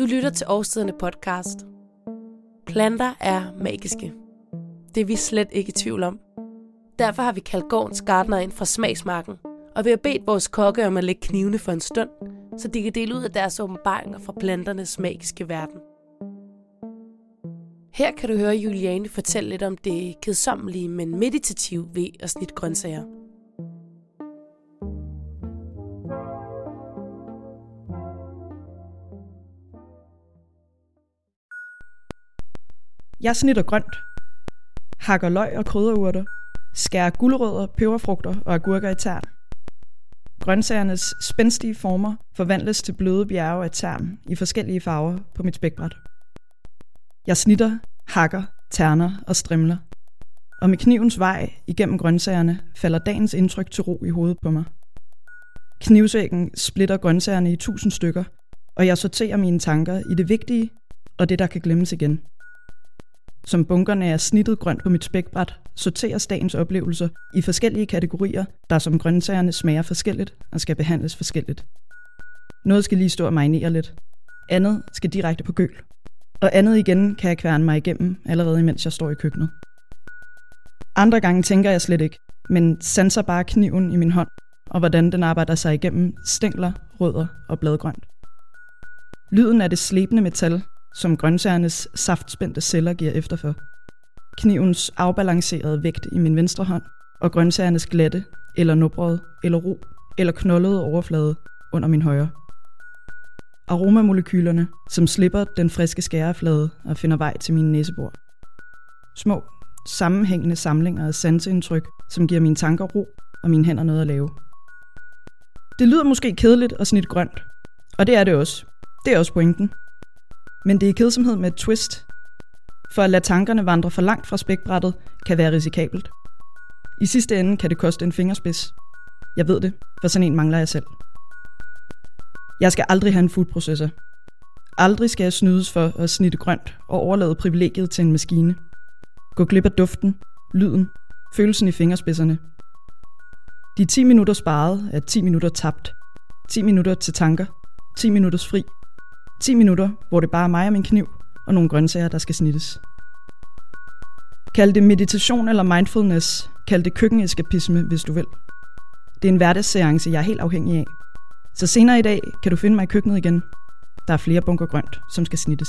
Du lytter til Årstiderne podcast. Planter er magiske. Det er vi slet ikke i tvivl om. Derfor har vi kaldt gårdens gardner ind fra smagsmarken, og vi har bedt vores kokke om at lægge knivene for en stund, så de kan dele ud af deres åbenbaringer fra planternes magiske verden. Her kan du høre Juliane fortælle lidt om det kedsommelige, men meditative ved at snitte grøntsager. Jeg snitter grønt. Hakker løg og krydderurter. Skærer gulerødder, peberfrugter og agurker i tern. Grøntsagernes spændstige former forvandles til bløde bjerge af tern i forskellige farver på mit spækbræt. Jeg snitter, hakker, terner og strimler. Og med knivens vej igennem grøntsagerne falder dagens indtryk til ro i hovedet på mig. Knivsækken splitter grøntsagerne i tusind stykker, og jeg sorterer mine tanker i det vigtige og det, der kan glemmes igen. Som bunkerne er snittet grønt på mit spækbræt, sorteres dagens oplevelser i forskellige kategorier, der som grøntsagerne smager forskelligt og skal behandles forskelligt. Noget skal lige stå og marinere lidt. Andet skal direkte på køl. Og andet igen kan jeg kværne mig igennem, allerede imens jeg står i køkkenet. Andre gange tænker jeg slet ikke, men sanser bare kniven i min hånd, og hvordan den arbejder sig igennem stængler, rødder og bladgrønt. Lyden af det slebende metal som grøntsagernes saftspændte celler giver efter for. Knivens afbalancerede vægt i min venstre hånd, og grøntsagernes glatte, eller nubrede, eller ro, eller knoldede overflade under min højre. Aromamolekylerne, som slipper den friske skæreflade og finder vej til min næsebor. Små, sammenhængende samlinger af sanseindtryk, som giver mine tanker ro og mine hænder noget at lave. Det lyder måske kedeligt og snit grønt, og det er det også. Det er også pointen. Men det er kedsomhed med et twist. For at lade tankerne vandre for langt fra spækbrættet kan være risikabelt. I sidste ende kan det koste en fingerspids. Jeg ved det, for sådan en mangler jeg selv. Jeg skal aldrig have en foodprocessor. Aldrig skal jeg snydes for at snitte grønt og overlade privilegiet til en maskine. Gå glip af duften, lyden, følelsen i fingerspidserne. De 10 minutter sparet er 10 minutter tabt. 10 minutter til tanker. 10 minutters fri 10 minutter, hvor det bare er mig og min kniv og nogle grøntsager, der skal snittes. Kald det meditation eller mindfulness. Kald det køkkeneskapisme, hvis du vil. Det er en hverdagsseance, jeg er helt afhængig af. Så senere i dag kan du finde mig i køkkenet igen. Der er flere bunker grønt, som skal snittes.